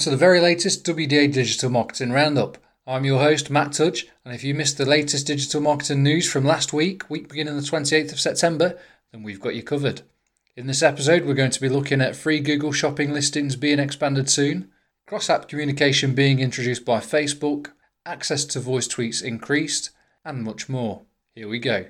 to the very latest WDA Digital Marketing Roundup. I'm your host, Matt Tudge, and if you missed the latest digital marketing news from last week, week beginning the 28th of September, then we've got you covered. In this episode, we're going to be looking at free Google Shopping listings being expanded soon, cross app communication being introduced by Facebook, access to voice tweets increased, and much more. Here we go.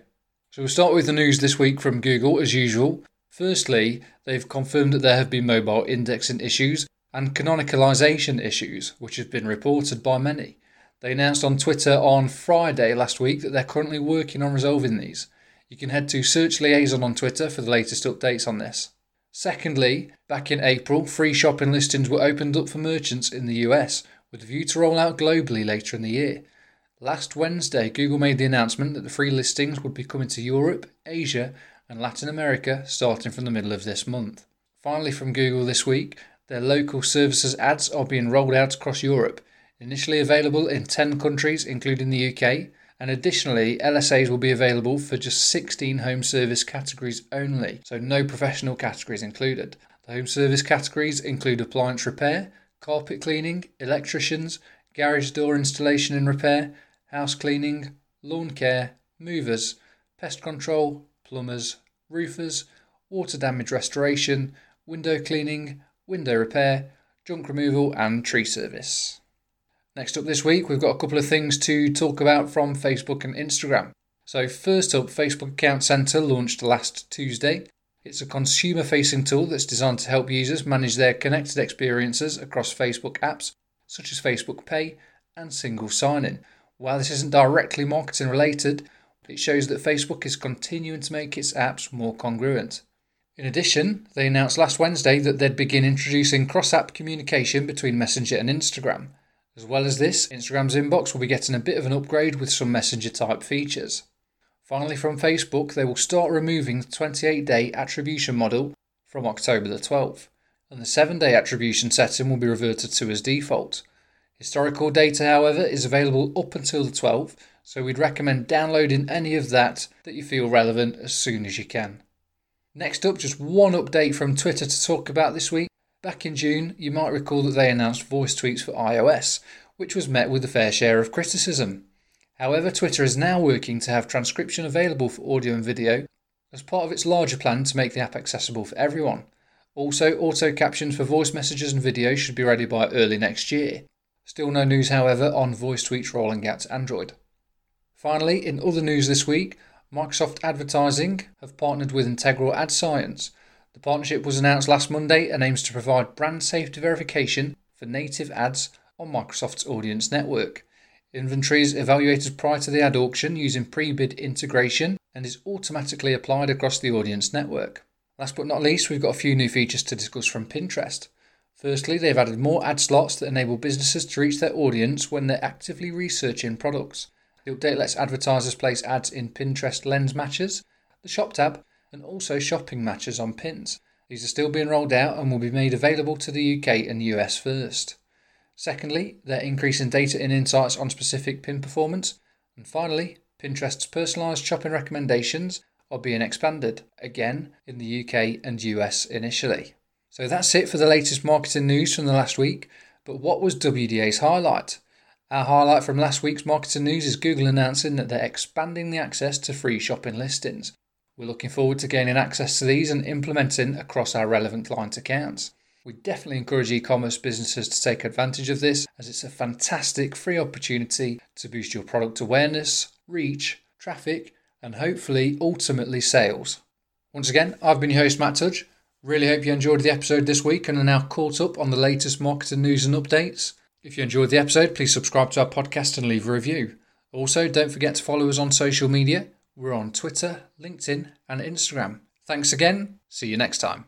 So we'll start with the news this week from Google as usual. Firstly, they've confirmed that there have been mobile indexing issues and canonicalization issues, which have been reported by many. They announced on Twitter on Friday last week that they're currently working on resolving these. You can head to Search Liaison on Twitter for the latest updates on this. Secondly, back in April, free shopping listings were opened up for merchants in the US with a view to roll out globally later in the year. Last Wednesday, Google made the announcement that the free listings would be coming to Europe, Asia, and Latin America starting from the middle of this month. Finally, from Google this week, their local services ads are being rolled out across Europe, initially available in 10 countries, including the UK, and additionally, LSAs will be available for just 16 home service categories only, so no professional categories included. The home service categories include appliance repair, carpet cleaning, electricians, garage door installation and repair, house cleaning, lawn care, movers, pest control, plumbers, roofers, water damage restoration, window cleaning, window repair, junk removal, and tree service. Next up this week, we've got a couple of things to talk about from Facebook and Instagram. So, first up, Facebook Account Center launched last Tuesday. It's a consumer facing tool that's designed to help users manage their connected experiences across Facebook apps, such as Facebook Pay and single sign in. While this isn't directly marketing related, it shows that Facebook is continuing to make its apps more congruent. In addition, they announced last Wednesday that they'd begin introducing cross app communication between Messenger and Instagram. As well as this, Instagram's inbox will be getting a bit of an upgrade with some Messenger type features. Finally, from Facebook, they will start removing the 28 day attribution model from October the 12th, and the 7 day attribution setting will be reverted to as default. Historical data, however, is available up until the 12th, so we'd recommend downloading any of that that you feel relevant as soon as you can. Next up, just one update from Twitter to talk about this week. Back in June, you might recall that they announced voice tweets for iOS, which was met with a fair share of criticism. However, Twitter is now working to have transcription available for audio and video as part of its larger plan to make the app accessible for everyone. Also, auto captions for voice messages and videos should be ready by early next year. Still no news, however, on voice tweets rolling out to Android. Finally, in other news this week, Microsoft Advertising have partnered with Integral Ad Science. The partnership was announced last Monday and aims to provide brand safety verification for native ads on Microsoft's audience network. Inventory is evaluated prior to the ad auction using pre bid integration and is automatically applied across the audience network. Last but not least, we've got a few new features to discuss from Pinterest. Firstly, they've added more ad slots that enable businesses to reach their audience when they're actively researching products. The update lets advertisers place ads in Pinterest lens matches, the Shop tab, and also shopping matches on pins. These are still being rolled out and will be made available to the UK and US first. Secondly, they're increasing data and insights on specific pin performance. And finally, Pinterest's personalised shopping recommendations are being expanded, again in the UK and US initially. So that's it for the latest marketing news from the last week. But what was WDA's highlight? Our highlight from last week's marketing news is Google announcing that they're expanding the access to free shopping listings. We're looking forward to gaining access to these and implementing across our relevant client accounts. We definitely encourage e commerce businesses to take advantage of this as it's a fantastic free opportunity to boost your product awareness, reach, traffic, and hopefully ultimately sales. Once again, I've been your host, Matt Tudge. Really hope you enjoyed the episode this week and are now caught up on the latest marketing news and updates. If you enjoyed the episode, please subscribe to our podcast and leave a review. Also, don't forget to follow us on social media. We're on Twitter, LinkedIn, and Instagram. Thanks again. See you next time.